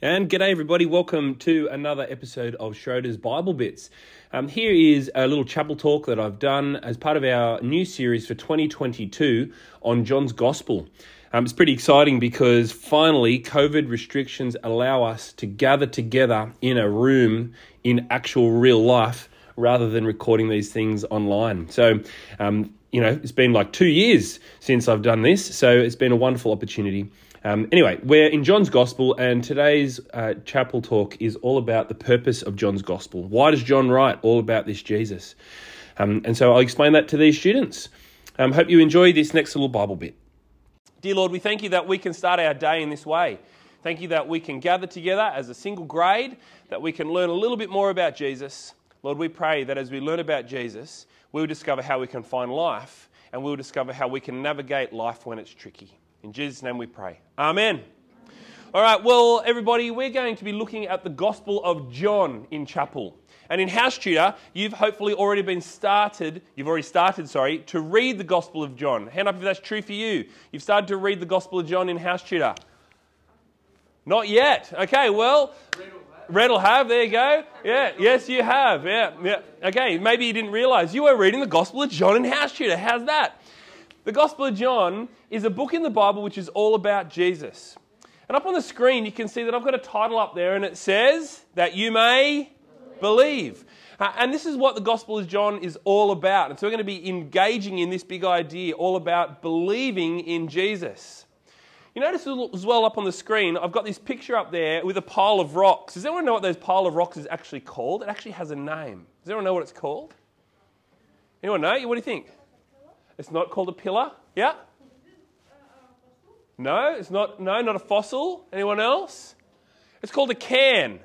And g'day, everybody. Welcome to another episode of Schroeder's Bible Bits. Um, here is a little chapel talk that I've done as part of our new series for 2022 on John's Gospel. Um, it's pretty exciting because finally, COVID restrictions allow us to gather together in a room in actual real life rather than recording these things online. So, um, you know, it's been like two years since I've done this, so it's been a wonderful opportunity um, anyway, we're in John's Gospel, and today's uh, chapel talk is all about the purpose of John's Gospel. Why does John write all about this Jesus? Um, and so I'll explain that to these students. Um, hope you enjoy this next little Bible bit. Dear Lord, we thank you that we can start our day in this way. Thank you that we can gather together as a single grade, that we can learn a little bit more about Jesus. Lord, we pray that as we learn about Jesus, we'll discover how we can find life and we'll discover how we can navigate life when it's tricky. In Jesus' name we pray. Amen. All right, well, everybody, we're going to be looking at the Gospel of John in chapel. And in House Tutor, you've hopefully already been started, you've already started, sorry, to read the Gospel of John. Hand up if that's true for you. You've started to read the Gospel of John in House Tutor. Not yet. Okay, well, Red will have, there you go. Yeah, yes, you have. Yeah, yeah. Okay, maybe you didn't realize you were reading the Gospel of John in House Tutor. How's that? The Gospel of John is a book in the Bible which is all about Jesus. And up on the screen, you can see that I've got a title up there and it says that you may believe. Uh, and this is what the Gospel of John is all about. And so we're going to be engaging in this big idea all about believing in Jesus. You notice as well up on the screen, I've got this picture up there with a pile of rocks. Does anyone know what those pile of rocks is actually called? It actually has a name. Does anyone know what it's called? Anyone know? What do you think? It's not called a pillar. Yeah? No, it's not. No, not a fossil. Anyone else? It's called a cairn.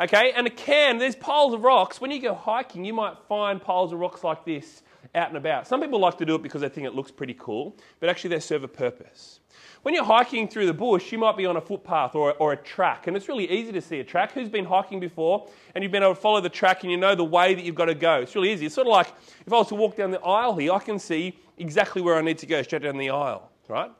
Okay, and a cairn, there's piles of rocks. When you go hiking, you might find piles of rocks like this out and about. Some people like to do it because they think it looks pretty cool, but actually they serve a purpose. When you're hiking through the bush, you might be on a footpath or, or a track, and it's really easy to see a track. Who's been hiking before and you've been able to follow the track and you know the way that you've got to go? It's really easy. It's sort of like if I was to walk down the aisle here, I can see exactly where I need to go straight down the aisle, right?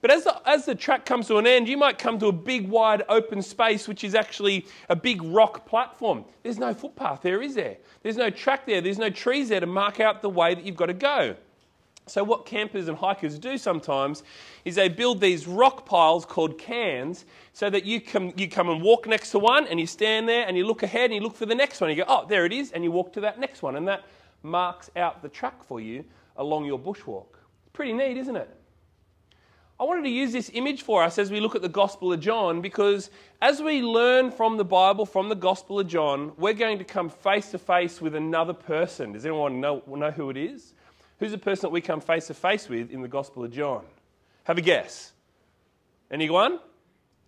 But as the, as the track comes to an end, you might come to a big, wide, open space, which is actually a big rock platform. There's no footpath there, is there? There's no track there. There's no trees there to mark out the way that you've got to go. So, what campers and hikers do sometimes is they build these rock piles called cairns so that you come, you come and walk next to one and you stand there and you look ahead and you look for the next one. You go, oh, there it is, and you walk to that next one. And that marks out the track for you along your bushwalk. Pretty neat, isn't it? I wanted to use this image for us as we look at the Gospel of John because as we learn from the Bible, from the Gospel of John, we're going to come face to face with another person. Does anyone know, know who it is? Who's the person that we come face to face with in the Gospel of John? Have a guess. Anyone?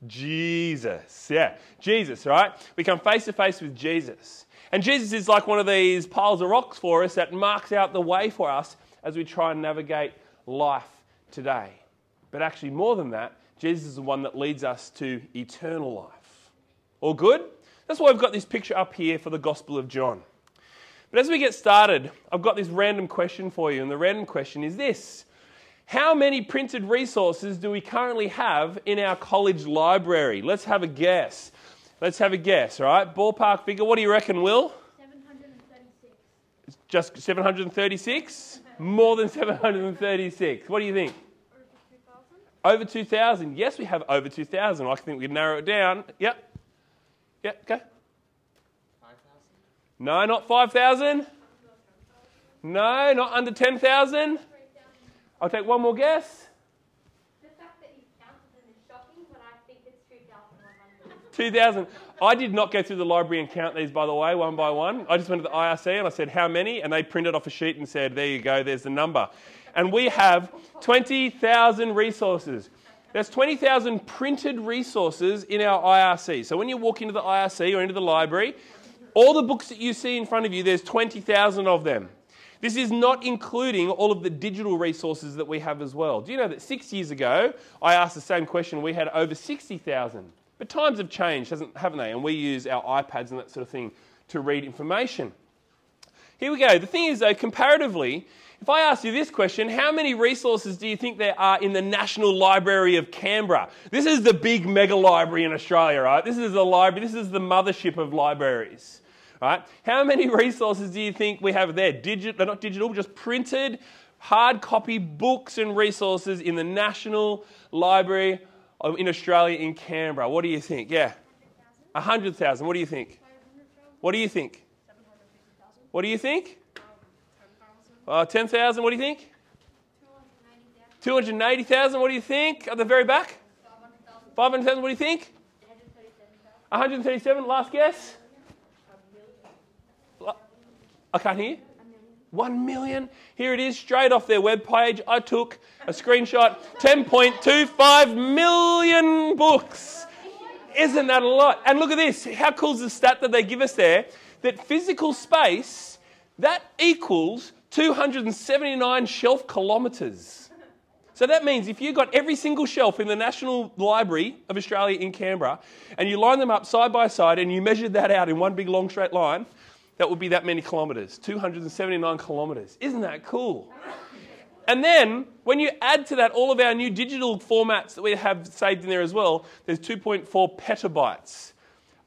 Jesus. Yeah, Jesus, right? We come face to face with Jesus. And Jesus is like one of these piles of rocks for us that marks out the way for us as we try and navigate life today. But actually, more than that, Jesus is the one that leads us to eternal life. All good? That's why I've got this picture up here for the Gospel of John. But as we get started, I've got this random question for you, and the random question is this How many printed resources do we currently have in our college library? Let's have a guess. Let's have a guess, all right? Ballpark figure. What do you reckon, Will? 736. It's just 736? More than 736. What do you think? Over 2,000. Over 2,000. Yes, we have over 2,000. I think we can narrow it down. Yep. Yep, go. 5,000? No, not 5,000. No, not under 10,000. I'll take one more guess. The fact that you counted them is shocking, but I think it's 2,100. 2,000. I did not go through the library and count these, by the way, one by one. I just went to the IRC and I said, How many? And they printed off a sheet and said, There you go, there's the number. And we have 20,000 resources. There's 20,000 printed resources in our IRC. So when you walk into the IRC or into the library, all the books that you see in front of you, there's 20,000 of them. This is not including all of the digital resources that we have as well. Do you know that six years ago, I asked the same question, we had over 60,000. But times have changed, haven't they? And we use our iPads and that sort of thing to read information. Here we go. The thing is, though, comparatively, if I ask you this question, how many resources do you think there are in the National Library of Canberra? This is the big mega library in Australia, right? This is the library, this is the mothership of libraries, right? How many resources do you think we have there? Digital, they're not digital, just printed, hard copy books and resources in the National Library in Australia in Canberra. What do you think? Yeah. 100,000. What do you think? What do you think? What do you think? Uh, 10,000, what do you think? 280,000, what do you think? At the very back? 500,000, what do you think? 137, last guess? I can't hear. One million. Here it is, straight off their webpage. I took a screenshot 10.25 million books. Isn't that a lot? And look at this. How cool is the stat that they give us there? That physical space, that equals 279 shelf kilometres. So that means if you got every single shelf in the National Library of Australia in Canberra and you line them up side by side and you measured that out in one big long straight line, that would be that many kilometres 279 kilometres. Isn't that cool? And then when you add to that all of our new digital formats that we have saved in there as well, there's 2.4 petabytes.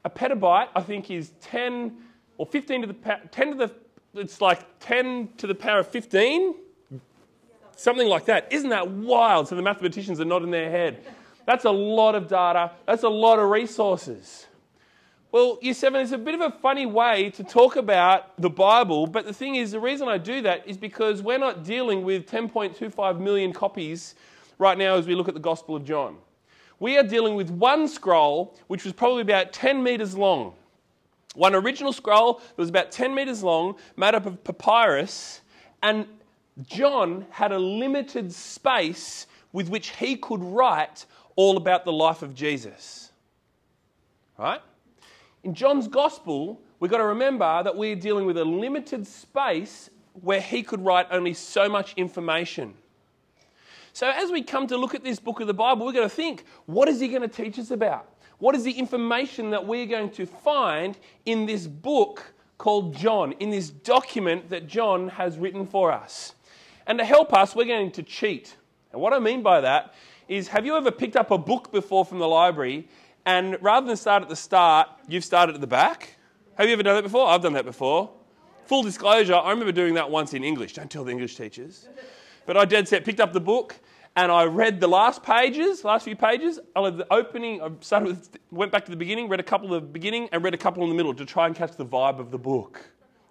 A petabyte, I think, is 10 or 15 to the 10 to the it's like 10 to the power of 15, something like that. Isn't that wild? So the mathematicians are nodding their head. That's a lot of data. That's a lot of resources. Well, year seven is a bit of a funny way to talk about the Bible, but the thing is, the reason I do that is because we're not dealing with 10.25 million copies right now as we look at the Gospel of John. We are dealing with one scroll, which was probably about 10 metres long. One original scroll that was about 10 metres long, made up of papyrus, and John had a limited space with which he could write all about the life of Jesus. Right? In John's gospel, we've got to remember that we're dealing with a limited space where he could write only so much information. So, as we come to look at this book of the Bible, we're going to think what is he going to teach us about? What is the information that we're going to find in this book called John, in this document that John has written for us? And to help us, we're going to cheat. And what I mean by that is have you ever picked up a book before from the library and rather than start at the start, you've started at the back? Have you ever done that before? I've done that before. Full disclosure, I remember doing that once in English. Don't tell the English teachers. But I dead set picked up the book and I read the last pages, last few pages. I read the opening. I started with, went back to the beginning, read a couple of the beginning, and read a couple in the middle to try and catch the vibe of the book.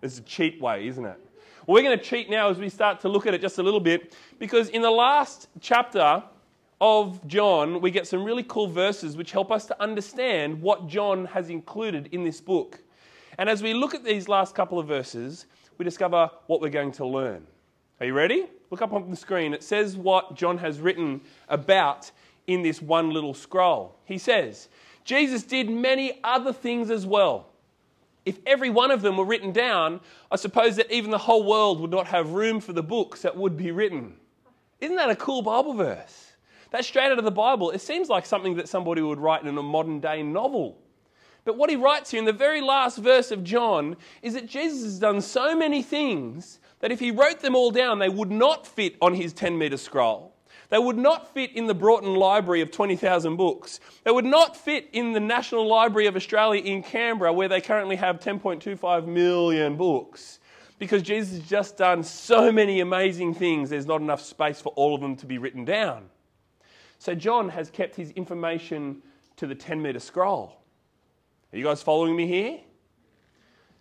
It's a cheat way, isn't it? Well, we're going to cheat now as we start to look at it just a little bit, because in the last chapter of John, we get some really cool verses which help us to understand what John has included in this book. And as we look at these last couple of verses, we discover what we're going to learn. Are you ready? Look up on the screen. It says what John has written about in this one little scroll. He says, Jesus did many other things as well. If every one of them were written down, I suppose that even the whole world would not have room for the books that would be written. Isn't that a cool Bible verse? That's straight out of the Bible. It seems like something that somebody would write in a modern day novel. But what he writes here in the very last verse of John is that Jesus has done so many things that if he wrote them all down, they would not fit on his 10 metre scroll. They would not fit in the Broughton Library of 20,000 books. They would not fit in the National Library of Australia in Canberra, where they currently have 10.25 million books. Because Jesus has just done so many amazing things, there's not enough space for all of them to be written down. So John has kept his information to the 10 metre scroll. Are you guys following me here?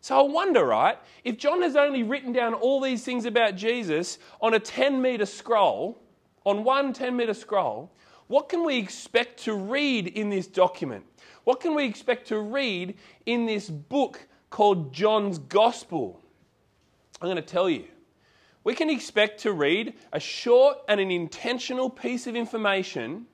So I wonder, right, if John has only written down all these things about Jesus on a 10 meter scroll, on one 10 meter scroll, what can we expect to read in this document? What can we expect to read in this book called John's Gospel? I'm going to tell you. We can expect to read a short and an intentional piece of information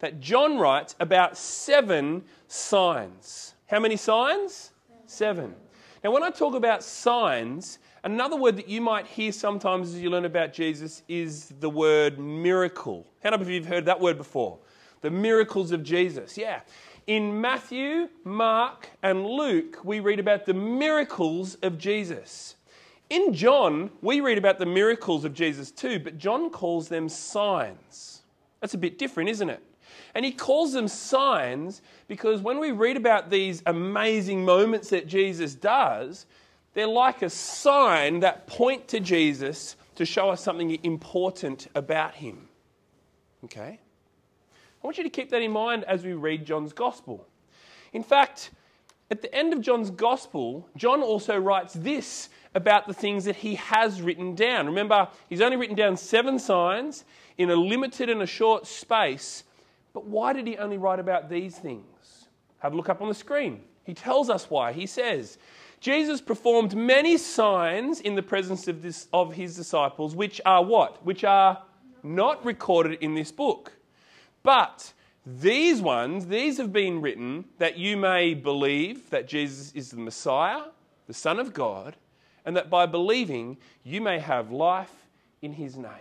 that John writes about seven signs. How many signs? Seven. Now, when I talk about signs, another word that you might hear sometimes as you learn about Jesus is the word miracle. How many of you have heard that word before? The miracles of Jesus. Yeah. In Matthew, Mark, and Luke, we read about the miracles of Jesus. In John, we read about the miracles of Jesus too, but John calls them signs. That's a bit different, isn't it? And he calls them signs because when we read about these amazing moments that Jesus does, they're like a sign that point to Jesus to show us something important about him. Okay? I want you to keep that in mind as we read John's gospel. In fact, at the end of John's gospel, John also writes this about the things that he has written down. Remember, he's only written down seven signs in a limited and a short space, but why did he only write about these things? Have a look up on the screen. He tells us why. He says, Jesus performed many signs in the presence of, this, of his disciples, which are what? Which are not recorded in this book. But these ones, these have been written that you may believe that Jesus is the Messiah, the Son of God, and that by believing you may have life in his name.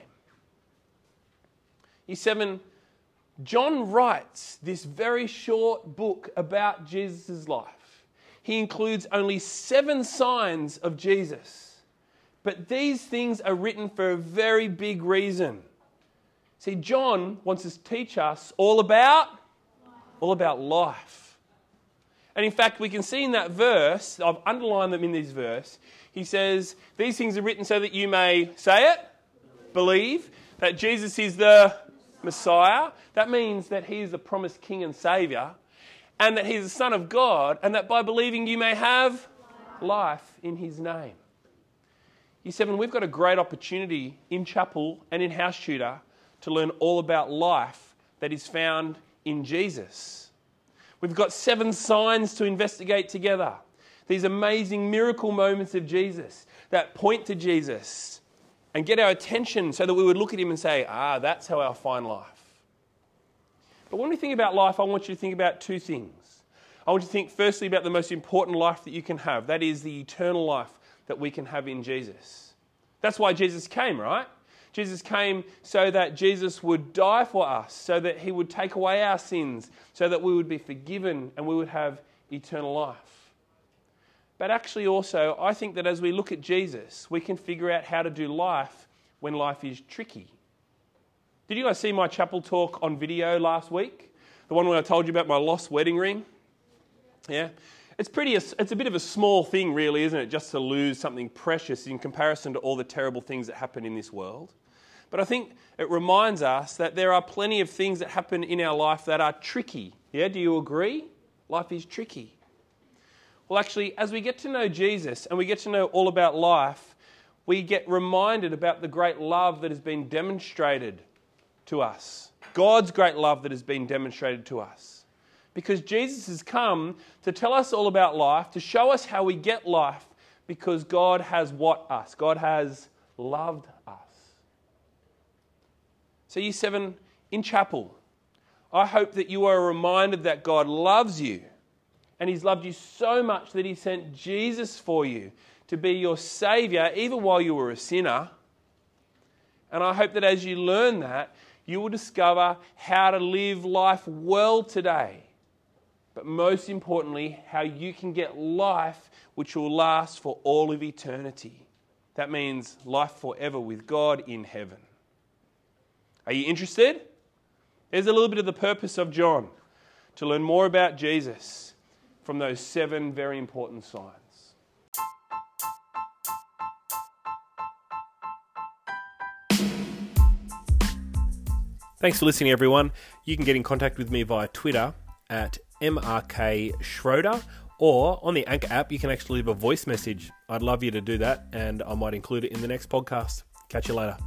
You seven, John writes this very short book about Jesus' life. He includes only seven signs of Jesus. But these things are written for a very big reason. See, John wants to teach us all about all about life. And in fact, we can see in that verse, I've underlined them in this verse, he says, These things are written so that you may say it, believe that Jesus is the Messiah. That means that he is the promised King and Saviour, and that he's the Son of God, and that by believing you may have life in his name. Year 7, we've got a great opportunity in chapel and in house tutor to learn all about life that is found in Jesus. We've got seven signs to investigate together. These amazing miracle moments of Jesus that point to Jesus and get our attention so that we would look at him and say, ah, that's how I'll find life. But when we think about life, I want you to think about two things. I want you to think firstly about the most important life that you can have. That is the eternal life that we can have in Jesus. That's why Jesus came, right? Jesus came so that Jesus would die for us, so that he would take away our sins, so that we would be forgiven and we would have eternal life. But actually, also, I think that as we look at Jesus, we can figure out how to do life when life is tricky. Did you guys see my chapel talk on video last week? The one where I told you about my lost wedding ring? Yeah. It's pretty it's a bit of a small thing really, isn't it, just to lose something precious in comparison to all the terrible things that happen in this world. But I think it reminds us that there are plenty of things that happen in our life that are tricky. Yeah, do you agree? Life is tricky. Well, actually, as we get to know Jesus and we get to know all about life, we get reminded about the great love that has been demonstrated to us. God's great love that has been demonstrated to us. Because Jesus has come to tell us all about life, to show us how we get life, because God has what us? God has loved us. So, year seven, in chapel, I hope that you are reminded that God loves you and He's loved you so much that He sent Jesus for you to be your Savior, even while you were a sinner. And I hope that as you learn that, you will discover how to live life well today. But most importantly, how you can get life which will last for all of eternity. That means life forever with God in heaven. Are you interested? There's a little bit of the purpose of John to learn more about Jesus from those seven very important signs. Thanks for listening, everyone. You can get in contact with me via Twitter at MRK Schroeder Or on the Anchor app, you can actually leave a voice message. I'd love you to do that, and I might include it in the next podcast. Catch you later.